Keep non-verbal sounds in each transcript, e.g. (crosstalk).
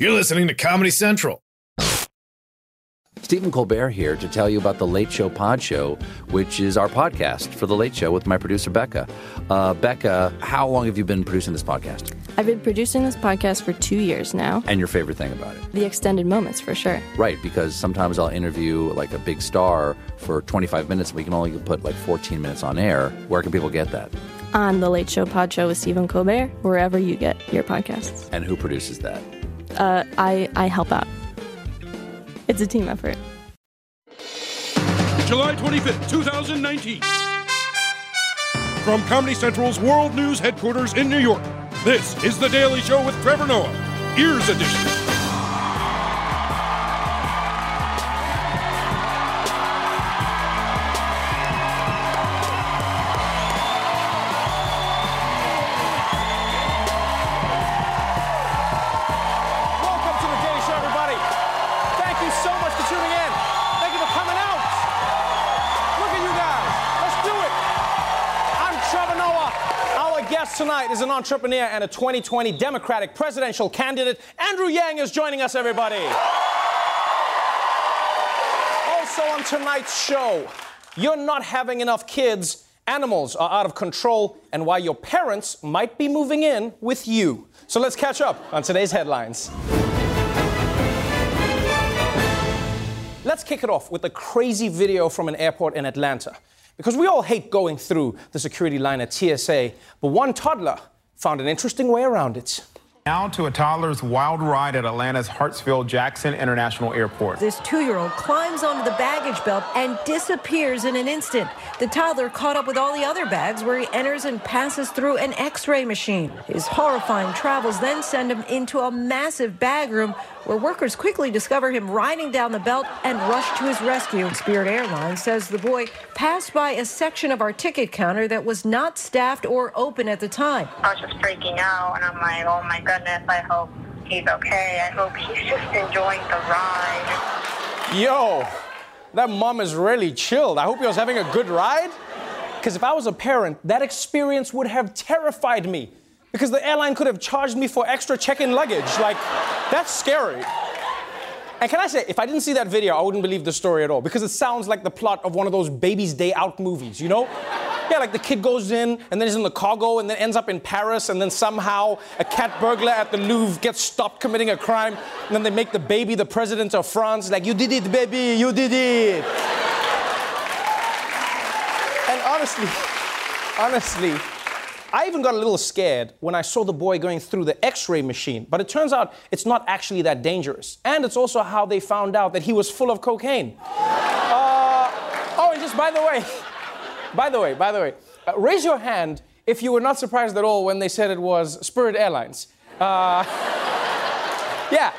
You're listening to Comedy Central. Stephen Colbert here to tell you about the Late Show Pod Show, which is our podcast for the Late Show with my producer Becca. Uh, Becca, how long have you been producing this podcast? I've been producing this podcast for two years now. And your favorite thing about it? The extended moments, for sure. Right, because sometimes I'll interview like a big star for 25 minutes, and we can only put like 14 minutes on air. Where can people get that? On the Late Show Pod Show with Stephen Colbert, wherever you get your podcasts. And who produces that? Uh, I I help out. It's a team effort. July 25th, 2019. From Comedy Central's World News headquarters in New York, this is The Daily Show with Trevor Noah, Ears Edition. Tonight is an entrepreneur and a 2020 Democratic presidential candidate. Andrew Yang is joining us, everybody. Also on tonight's show, you're not having enough kids. Animals are out of control, and why your parents might be moving in with you. So let's catch up on today's headlines. Let's kick it off with a crazy video from an airport in Atlanta. Because we all hate going through the security line at TSA, but one toddler found an interesting way around it. Now to a toddler's wild ride at Atlanta's Hartsfield Jackson International Airport. This two year old climbs onto the baggage belt and disappears in an instant. The toddler caught up with all the other bags where he enters and passes through an x ray machine. His horrifying travels then send him into a massive bag room where workers quickly discover him riding down the belt and rush to his rescue. Spirit Airlines says the boy passed by a section of our ticket counter that was not staffed or open at the time. I was just freaking out, and I'm like, oh my goodness, I hope he's okay. I hope he's just enjoying the ride. Yo, that mom is really chilled. I hope he was having a good ride. Because if I was a parent, that experience would have terrified me. Because the airline could have charged me for extra check in luggage. Like, that's scary. And can I say, if I didn't see that video, I wouldn't believe the story at all. Because it sounds like the plot of one of those baby's day out movies, you know? Yeah, like the kid goes in and then he's in the cargo and then ends up in Paris and then somehow a cat burglar at the Louvre gets stopped committing a crime and then they make the baby the president of France. Like, you did it, baby, you did it. And honestly, honestly, I even got a little scared when I saw the boy going through the x ray machine. But it turns out it's not actually that dangerous. And it's also how they found out that he was full of cocaine. (laughs) Uh, oh, and just by the way, (laughs) by the way, by the way, uh, raise your hand if you were not surprised at all when they said it was Spirit Airlines. Uh, (laughs) yeah.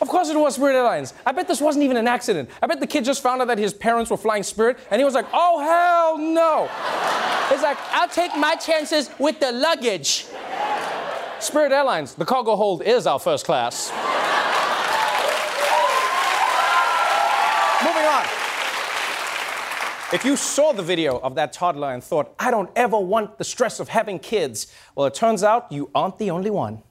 Of course it was Spirit Airlines. I bet this wasn't even an accident. I bet the kid just found out that his parents were flying Spirit and he was like, oh, hell no. It's like, I'll take my chances with the luggage. Spirit Airlines, the cargo hold is our first class. Moving on. If you saw the video of that toddler and thought, I don't ever want the stress of having kids, well, it turns out you aren't the only one.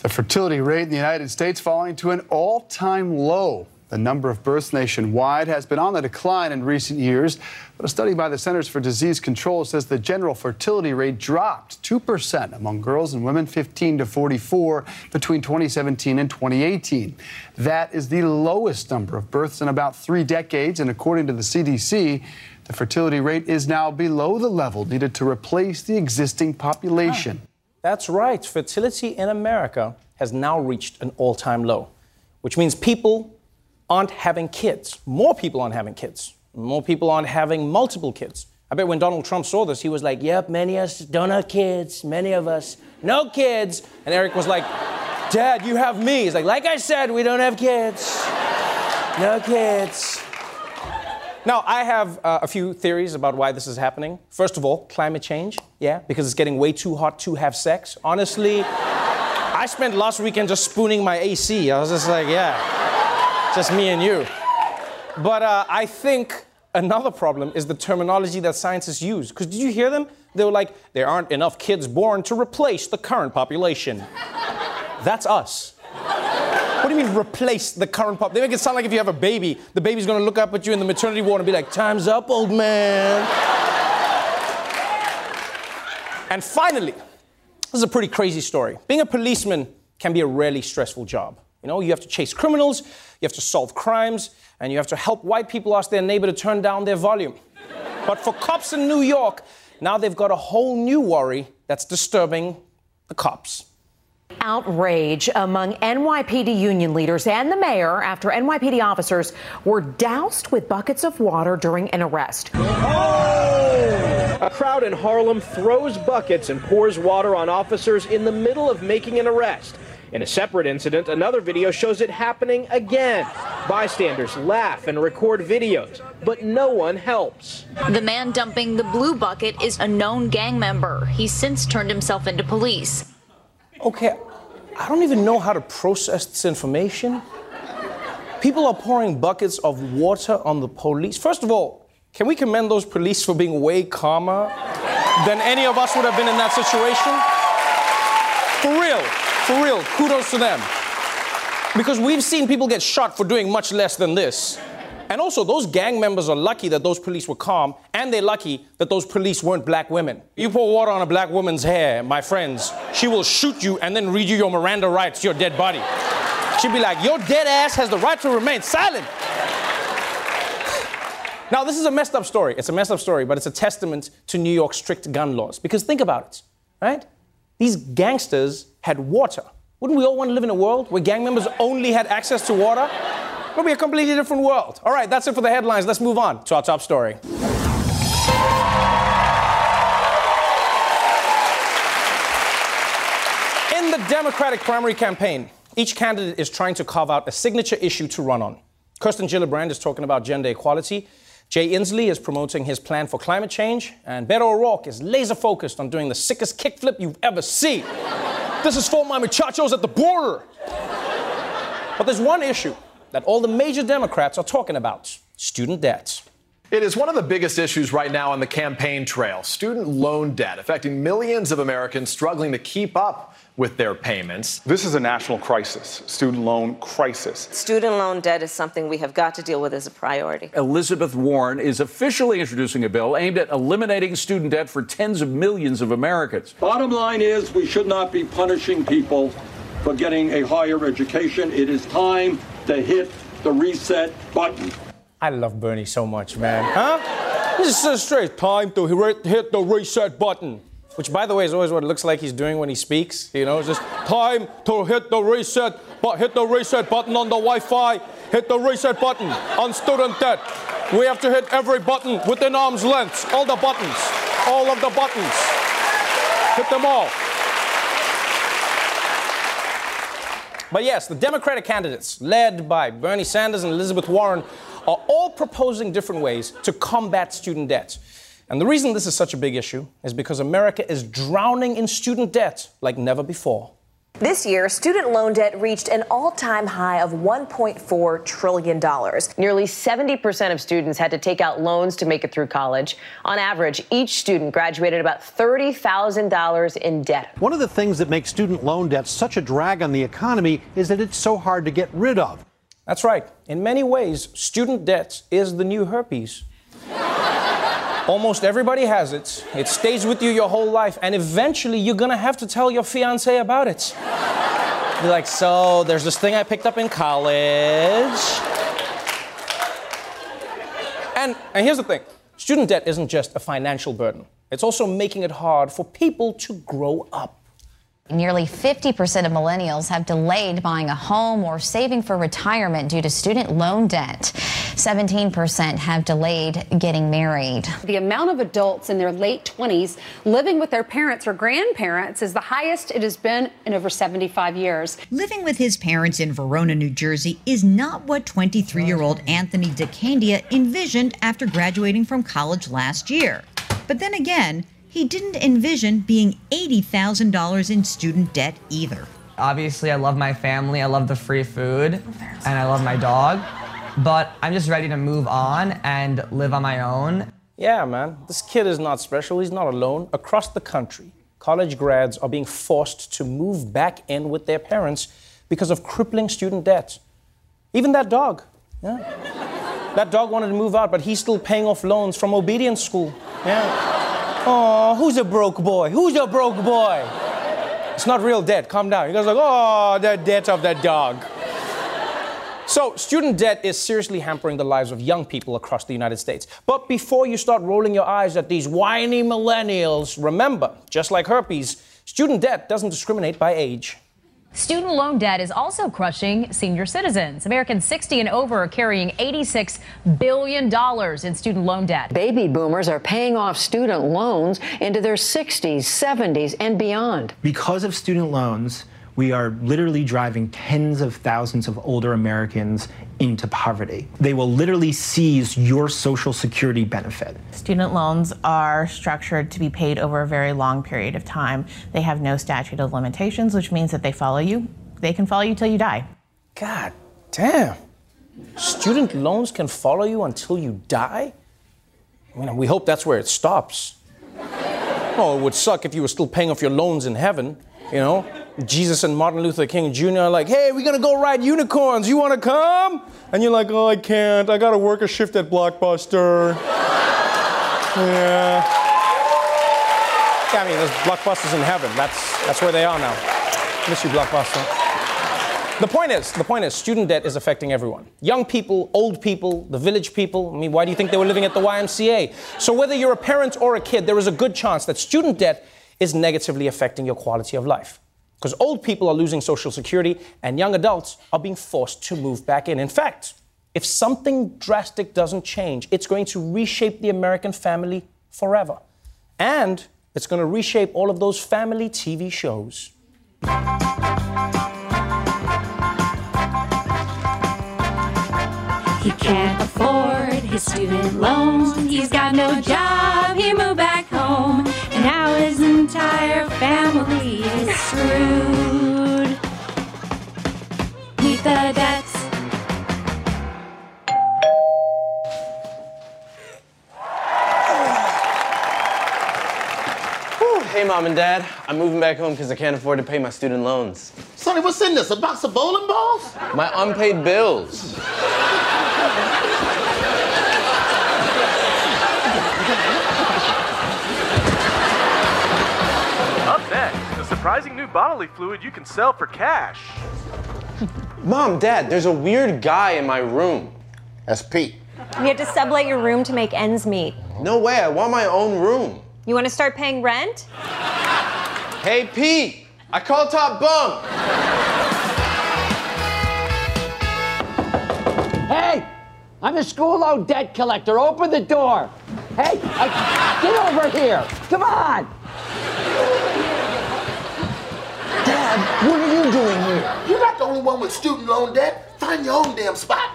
The fertility rate in the United States falling to an all time low. The number of births nationwide has been on the decline in recent years, but a study by the Centers for Disease Control says the general fertility rate dropped 2% among girls and women 15 to 44 between 2017 and 2018. That is the lowest number of births in about three decades, and according to the CDC, the fertility rate is now below the level needed to replace the existing population. That's right. Fertility in America has now reached an all time low, which means people aren't having kids. More people aren't having kids. More people aren't having multiple kids. I bet when Donald Trump saw this, he was like, Yep, many of us don't have kids. Many of us, no kids. And Eric was like, Dad, you have me. He's like, Like I said, we don't have kids. No kids. Now, I have uh, a few theories about why this is happening. First of all, climate change. Yeah, because it's getting way too hot to have sex. Honestly, I spent last weekend just spooning my AC. I was just like, yeah, just me and you. But uh, I think another problem is the terminology that scientists use. Because did you hear them? They were like, there aren't enough kids born to replace the current population. That's us. What do you mean replace the current pop? They make it sound like if you have a baby, the baby's gonna look up at you in the maternity ward and be like, time's up, old man. and finally, this is a pretty crazy story. Being a policeman can be a really stressful job. You know, you have to chase criminals, you have to solve crimes, and you have to help white people ask their neighbor to turn down their volume. But for cops in New York, now they've got a whole new worry that's disturbing the cops. Outrage among NYPD union leaders and the mayor after NYPD officers were doused with buckets of water during an arrest. Oh! A crowd in Harlem throws buckets and pours water on officers in the middle of making an arrest. In a separate incident, another video shows it happening again. Bystanders laugh and record videos, but no one helps. The man dumping the blue bucket is a known gang member. He's since turned himself into police. Okay, I don't even know how to process this information. People are pouring buckets of water on the police. First of all, can we commend those police for being way calmer than any of us would have been in that situation? For real, for real, kudos to them. Because we've seen people get shot for doing much less than this. And also, those gang members are lucky that those police were calm, and they're lucky that those police weren't black women. You pour water on a black woman's hair, my friends, she will shoot you and then read you your Miranda rights, your dead body. She'll be like, Your dead ass has the right to remain silent. Now, this is a messed up story. It's a messed up story, but it's a testament to New York's strict gun laws. Because think about it, right? These gangsters had water. Wouldn't we all want to live in a world where gang members only had access to water? It would be a completely different world. All right, that's it for the headlines. Let's move on to our top story. In the Democratic primary campaign, each candidate is trying to carve out a signature issue to run on. Kirsten Gillibrand is talking about gender equality. Jay Inslee is promoting his plan for climate change. And Beto O'Rourke is laser focused on doing the sickest kickflip you've ever seen. This is for my muchachos at the border. But there's one issue that all the major Democrats are talking about student debt. It is one of the biggest issues right now on the campaign trail student loan debt, affecting millions of Americans struggling to keep up with their payments. This is a national crisis, student loan crisis. Student loan debt is something we have got to deal with as a priority. Elizabeth Warren is officially introducing a bill aimed at eliminating student debt for tens of millions of Americans. Bottom line is, we should not be punishing people for getting a higher education. It is time to hit the reset button. I love Bernie so much, man. Huh? This is so straight. Time to hit the reset button. Which, by the way, is always what it looks like he's doing when he speaks. You know, it's just time to hit the reset, but hit the reset button on the Wi-Fi. Hit the reset button on student debt. We have to hit every button within arm's length. All the buttons, all of the buttons. Hit them all. But yes, the Democratic candidates, led by Bernie Sanders and Elizabeth Warren, are all proposing different ways to combat student debt. And the reason this is such a big issue is because America is drowning in student debt like never before. This year, student loan debt reached an all time high of $1.4 trillion. Nearly 70% of students had to take out loans to make it through college. On average, each student graduated about $30,000 in debt. One of the things that makes student loan debt such a drag on the economy is that it's so hard to get rid of. That's right. In many ways, student debt is the new herpes. Almost everybody has it. It stays with you your whole life, and eventually you're gonna have to tell your fiance about it. Be like, so there's this thing I picked up in college. And, and here's the thing student debt isn't just a financial burden, it's also making it hard for people to grow up. Nearly 50% of millennials have delayed buying a home or saving for retirement due to student loan debt. 17% have delayed getting married. The amount of adults in their late 20s living with their parents or grandparents is the highest it has been in over 75 years. Living with his parents in Verona, New Jersey is not what 23 year old Anthony DeCandia envisioned after graduating from college last year. But then again, he didn't envision being $80,000 in student debt either. Obviously, I love my family, I love the free food, and I love my dog, but I'm just ready to move on and live on my own. Yeah, man, this kid is not special, he's not alone. Across the country, college grads are being forced to move back in with their parents because of crippling student debt. Even that dog. Yeah. That dog wanted to move out, but he's still paying off loans from obedience school. Yeah. Oh, who's a broke boy? Who's a broke boy? It's not real debt. Calm down. You guys are like, oh, the debt of that dog. So, student debt is seriously hampering the lives of young people across the United States. But before you start rolling your eyes at these whiny millennials, remember, just like herpes, student debt doesn't discriminate by age. Student loan debt is also crushing senior citizens. Americans 60 and over are carrying $86 billion in student loan debt. Baby boomers are paying off student loans into their 60s, 70s, and beyond. Because of student loans, we are literally driving tens of thousands of older Americans into poverty. They will literally seize your Social Security benefit. Student loans are structured to be paid over a very long period of time. They have no statute of limitations, which means that they follow you. They can follow you till you die. God damn. Student loans can follow you until you die? I mean, we hope that's where it stops. Oh, it would suck if you were still paying off your loans in heaven, you know? Jesus and Martin Luther King Jr. are like, hey, we're gonna go ride unicorns. You wanna come? And you're like, oh, I can't. I gotta work a shift at Blockbuster. (laughs) yeah. Yeah, I mean, there's Blockbusters in heaven. That's, that's where they are now. Miss you, Blockbuster. The point is, the point is, student debt is affecting everyone. Young people, old people, the village people. I mean, why do you think they were living at the YMCA? So whether you're a parent or a kid, there is a good chance that student debt is negatively affecting your quality of life. Because old people are losing Social Security and young adults are being forced to move back in. In fact, if something drastic doesn't change, it's going to reshape the American family forever. And it's going to reshape all of those family TV shows. He can't afford his student loans. He's got no job. He moved back home. And now his entire family is screwed. Meet the debts. Whew, Hey, mom and dad. I'm moving back home because I can't afford to pay my student loans. Sonny, what's in this? A box of bowling balls? My unpaid bills. Up next, a surprising new bodily fluid you can sell for cash. (laughs) Mom, dad, there's a weird guy in my room. That's Pete. You had to sublet your room to make ends meet. No way, I want my own room. You want to start paying rent? Hey, Pete, I call top bunk. Hey, I'm a school loan debt collector. Open the door. Hey, I, get over here. Come on. Dad, what are you doing here? You're not the only one with student loan debt. Find your own damn spot.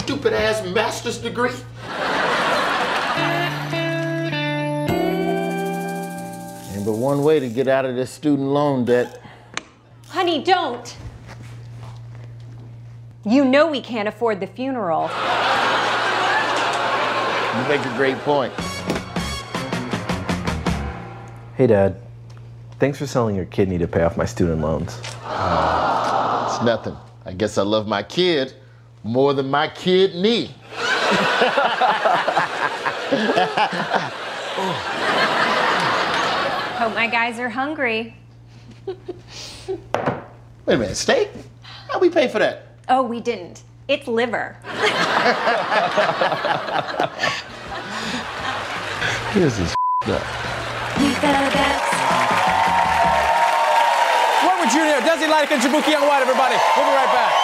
Stupid ass master's degree. Ain't but one way to get out of this student loan debt. Honey, don't. You know we can't afford the funeral. You make a great point. Hey, Dad. Thanks for selling your kidney to pay off my student loans. It's nothing. I guess I love my kid more than my kidney. (laughs) Hope my guys are hungry. Wait a minute, steak? How we pay for that? Oh, we didn't. It's liver. This (laughs) is up. Roy Wood Jr., Desi Lydic, and Jaboukie Young White, everybody. We'll be right back.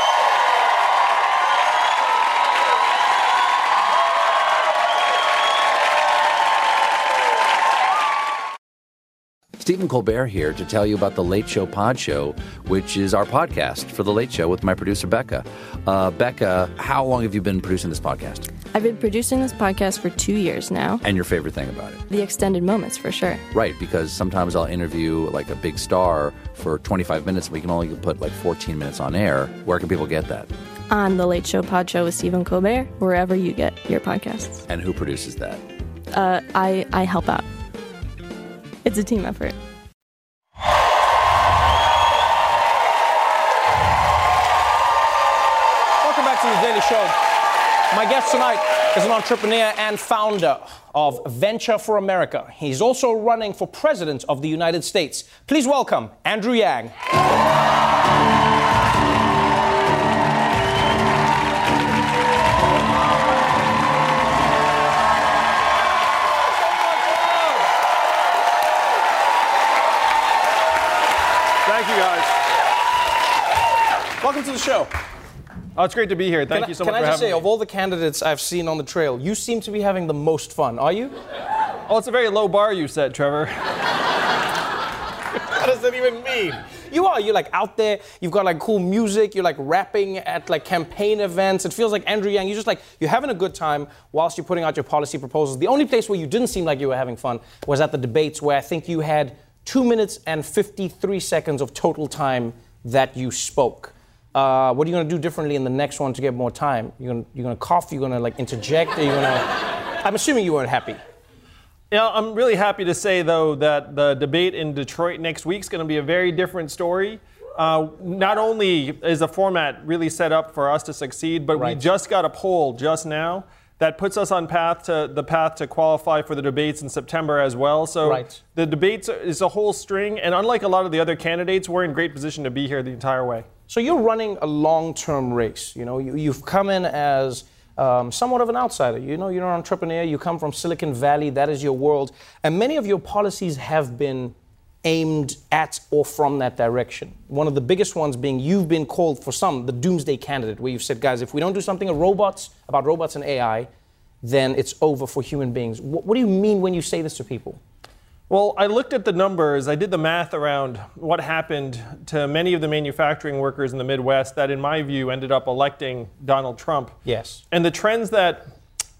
Stephen Colbert here to tell you about the Late Show Pod Show, which is our podcast for the Late Show with my producer Becca. Uh, Becca, how long have you been producing this podcast? I've been producing this podcast for two years now. And your favorite thing about it? The extended moments, for sure. Right, because sometimes I'll interview like a big star for 25 minutes, and we can only put like 14 minutes on air. Where can people get that? On the Late Show Pod Show with Stephen Colbert, wherever you get your podcasts. And who produces that? Uh, I I help out. It's a team effort. My guest tonight is an entrepreneur and founder of Venture for America. He's also running for president of the United States. Please welcome Andrew Yang. Thank you, guys. Welcome to the show. Oh, it's great to be here. Thank can you so I, much Can for I just say, me. of all the candidates I've seen on the trail, you seem to be having the most fun. Are you? Oh, it's a very low bar you set, Trevor. (laughs) what does that even mean? You are. You're like out there. You've got like cool music. You're like rapping at like campaign events. It feels like Andrew Yang. You're just like you're having a good time whilst you're putting out your policy proposals. The only place where you didn't seem like you were having fun was at the debates, where I think you had two minutes and 53 seconds of total time that you spoke. Uh, what are you going to do differently in the next one to get more time? You're going you're gonna cough? You're going to like interject? Are you going (laughs) to? I'm assuming you weren't happy. Yeah, I'm really happy to say, though, that the debate in Detroit next week is going to be a very different story. Uh, not only is the format really set up for us to succeed, but we just got a poll just now that puts us on path to the path to qualify for the debates in September as well. So Right. the debates is a whole string, and unlike a lot of the other candidates, we're in great position to be here the entire way. So you're running a long-term race. You know, you, you've come in as um, somewhat of an outsider. You know, you're an entrepreneur. You come from Silicon Valley. That is your world, and many of your policies have been aimed at or from that direction. One of the biggest ones being you've been called for some the doomsday candidate, where you've said, guys, if we don't do something about robots, about robots and AI, then it's over for human beings. What, what do you mean when you say this to people? Well, I looked at the numbers. I did the math around what happened to many of the manufacturing workers in the Midwest that, in my view, ended up electing Donald Trump. Yes. And the trends that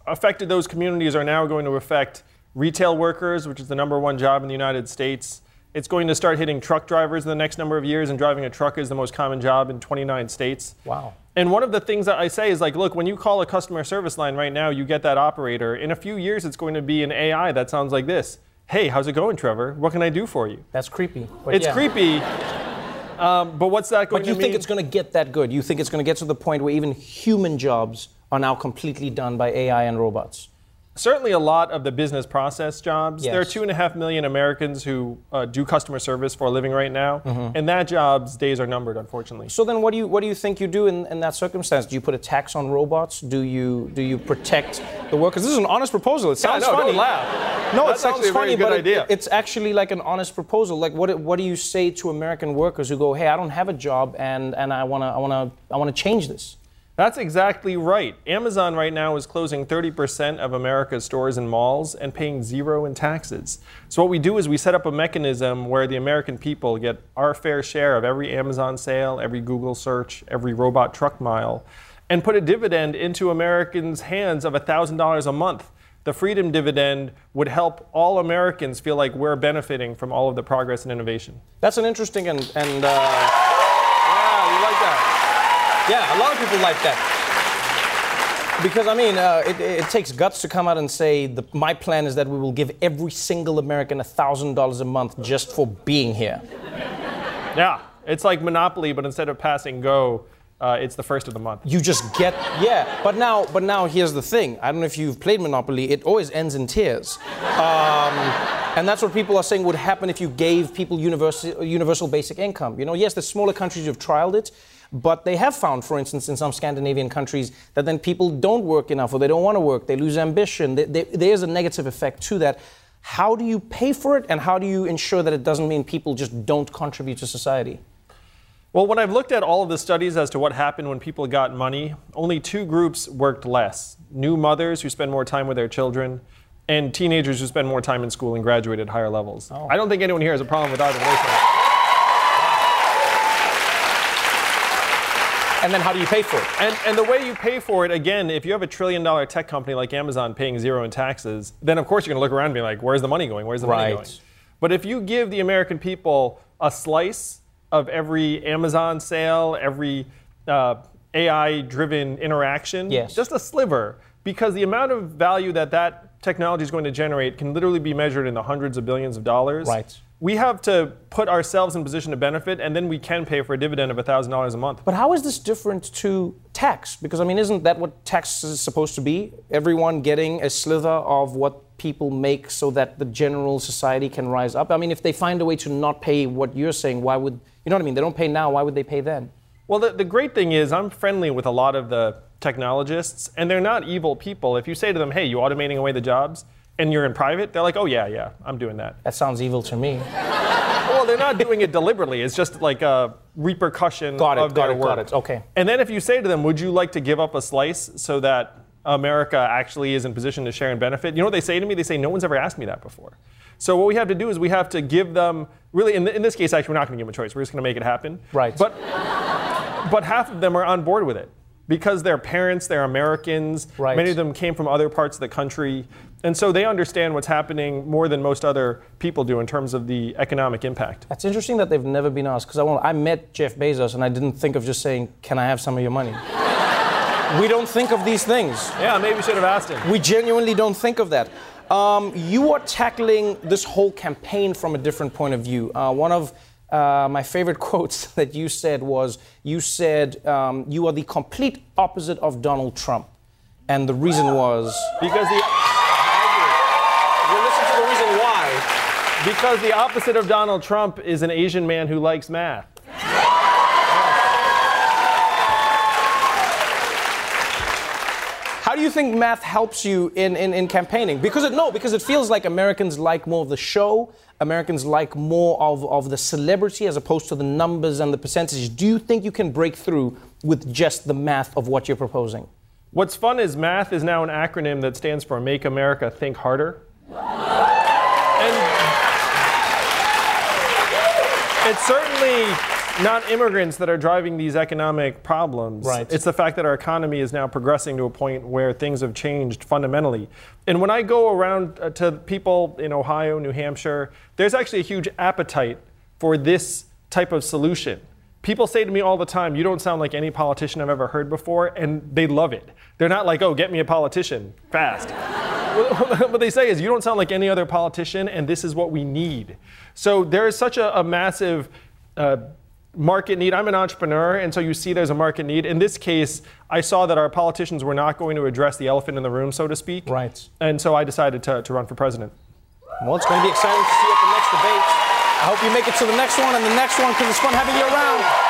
affected those communities are now going to affect retail workers, which is the number one job in the United States. It's going to start hitting truck drivers in the next number of years, and driving a truck is the most common job in 29 states. Wow. And one of the things that I say is like, look, when you call a customer service line right now, you get that operator. In a few years, it's going to be an AI that sounds like this. Hey, how's it going, Trevor? What can I do for you? That's creepy. but It's yeah. creepy. Um, but what's that going But you think mean? it's going to get that good? You think it's going to get to the point where even human jobs are now completely done by AI and robots? Certainly, a lot of the business process jobs. There are two and a half million Americans who uh, do customer service for a living right now, Mhm. and that job's days are numbered, unfortunately. So then, what do you what do you think you do in, in that circumstance? Do you put a tax on robots? Do you do you protect the workers? This is an honest proposal. It Yeah, sounds no, don't funny. laugh. No, That's it sounds actually a very funny, good but it- idea. it's actually like an honest proposal. Like, what what do you say to American workers who go, "Hey, I don't have a job, and and I wanna I wanna I wanna change this." That's exactly right. Amazon right now is closing 30% of America's stores and malls and paying zero in taxes. So, what we do is we set up a mechanism where the American people get our fair share of every Amazon sale, every Google search, every robot truck mile, and put a dividend into Americans' hands of $1,000 a month. The freedom dividend would help all Americans feel like we're benefiting from all of the progress and innovation. That's an interesting and and. Uh, yeah, you like that? Yeah, a lot of people like that. Because I mean, uh, it, it takes guts to come out and say, the, "My plan is that we will give every single American thousand dollars a month just for being here." Yeah, it's like Monopoly, but instead of passing go, uh, it's the first of the month. You just get yeah. But now, but now here's the thing. I don't know if you've played Monopoly. It always ends in tears, um, and that's what people are saying would happen if you gave people universal universal basic income. You know, yes, the smaller countries who've trialed it. But they have found, for instance, in some Scandinavian countries, that then people don't work enough or they don't want to work, they lose ambition. They- they- there's a negative effect to that. How do you pay for it, and how do you ensure that it doesn't mean people just don't contribute to society? Well, when I've looked at all of the studies as to what happened when people got money, only two groups worked less new mothers who spend more time with their children, and teenagers who spend more time in school and graduate at higher levels. Oh. I don't think anyone here has a problem with either of those things. And then how do you pay for it? And, and the way you pay for it, again, if you have a trillion dollar tech company like Amazon paying zero in taxes, then of course you're going to look around and be like, where's the money going? Where's the money going? But if you give the American people a slice of every Amazon sale, every uh, AI driven interaction, Yes. just a sliver, because the amount of value that that technology is going to generate can literally be measured in the hundreds of billions of dollars. Right. We have to put ourselves in position to benefit, and then we can pay for a dividend of $1,000 a month. But how is this different to tax? Because I mean, isn't that what tax is supposed to be? Everyone getting a slither of what people make so that the general society can rise up. I mean, if they find a way to not pay what you're saying, why would you know what I mean? They don't pay now. Why would they pay then? Well, the, the great thing is, I'm friendly with a lot of the technologists, and they're not evil people. If you say to them, hey, you're automating away the jobs, and you're in private, they're like, oh, yeah, yeah, I'm doing that. That sounds evil to me. well, they're not doing it deliberately. It's just like a repercussion Got it, of their got it, work. got it. Okay. And then if you say to them, would you like to give up a slice so that America actually is in position to share and benefit? You know what they say to me? They say, no one's ever asked me that before. So what we have to do is we have to give them, really, in, th- in this case, actually, we're not going to give them a choice. We're just going to make it happen. Right. But, but half of them are on board with it because they're parents, they're Americans. Right. Many of them came from other parts of the country. And so they understand what's happening more than most other people do in terms of the economic impact. That's interesting that they've never been asked because I, I met Jeff Bezos and I didn't think of just saying, "Can I have some of your money?" we don't think of these things. Yeah, maybe we should have asked him. We genuinely don't think of that. Um, you are tackling this whole campaign from a different point of view. Uh, one of uh, my favorite (laughs) quotes that you said was, "You said um, you are the complete opposite of Donald Trump," and the reason was because the. Listen to the reason why. Because the opposite of Donald Trump is an Asian man who likes math. Do you think math helps you in, in, in campaigning? Because it, no, because it feels like Americans like more of the show. Americans like more of, of the celebrity as opposed to the numbers and the percentages. Do you think you can break through with just the math of what you're proposing? What's fun is math is now an acronym that stands for Make America Think Harder. And it's certainly not immigrants that are driving these economic problems. Right. It's the fact that our economy is now progressing to a point where things have changed fundamentally. And when I go around uh, to people in Ohio, New Hampshire, there's actually a huge appetite for this type of solution. People say to me all the time, You don't sound like any politician I've ever heard before, and they love it. They're not like, Oh, get me a politician fast. (laughs) (laughs) what they say is, You don't sound like any other politician, and this is what we need. So there is such a, a massive uh, market need. I'm an entrepreneur, and so you see there's a market need. In this case, I saw that our politicians were not going to address the elephant in the room, so to speak. Right. And so I decided to, to run for president. Well, it's going to be exciting to see you at the next debate. I hope you make it to the next one and the next one because it's fun having you around.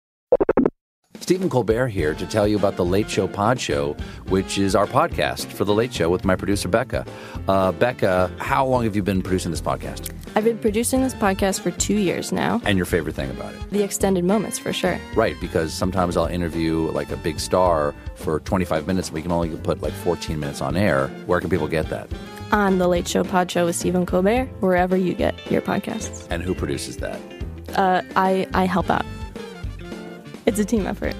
Stephen Colbert here to tell you about the Late Show Pod Show, which is our podcast for the Late Show with my producer Becca. Uh, Becca, how long have you been producing this podcast? I've been producing this podcast for two years now. And your favorite thing about it? The extended moments, for sure. Right, because sometimes I'll interview like a big star for 25 minutes, and we can only put like 14 minutes on air. Where can people get that? On the Late Show Pod Show with Stephen Colbert, wherever you get your podcasts. And who produces that? Uh, I I help out. It's a team effort.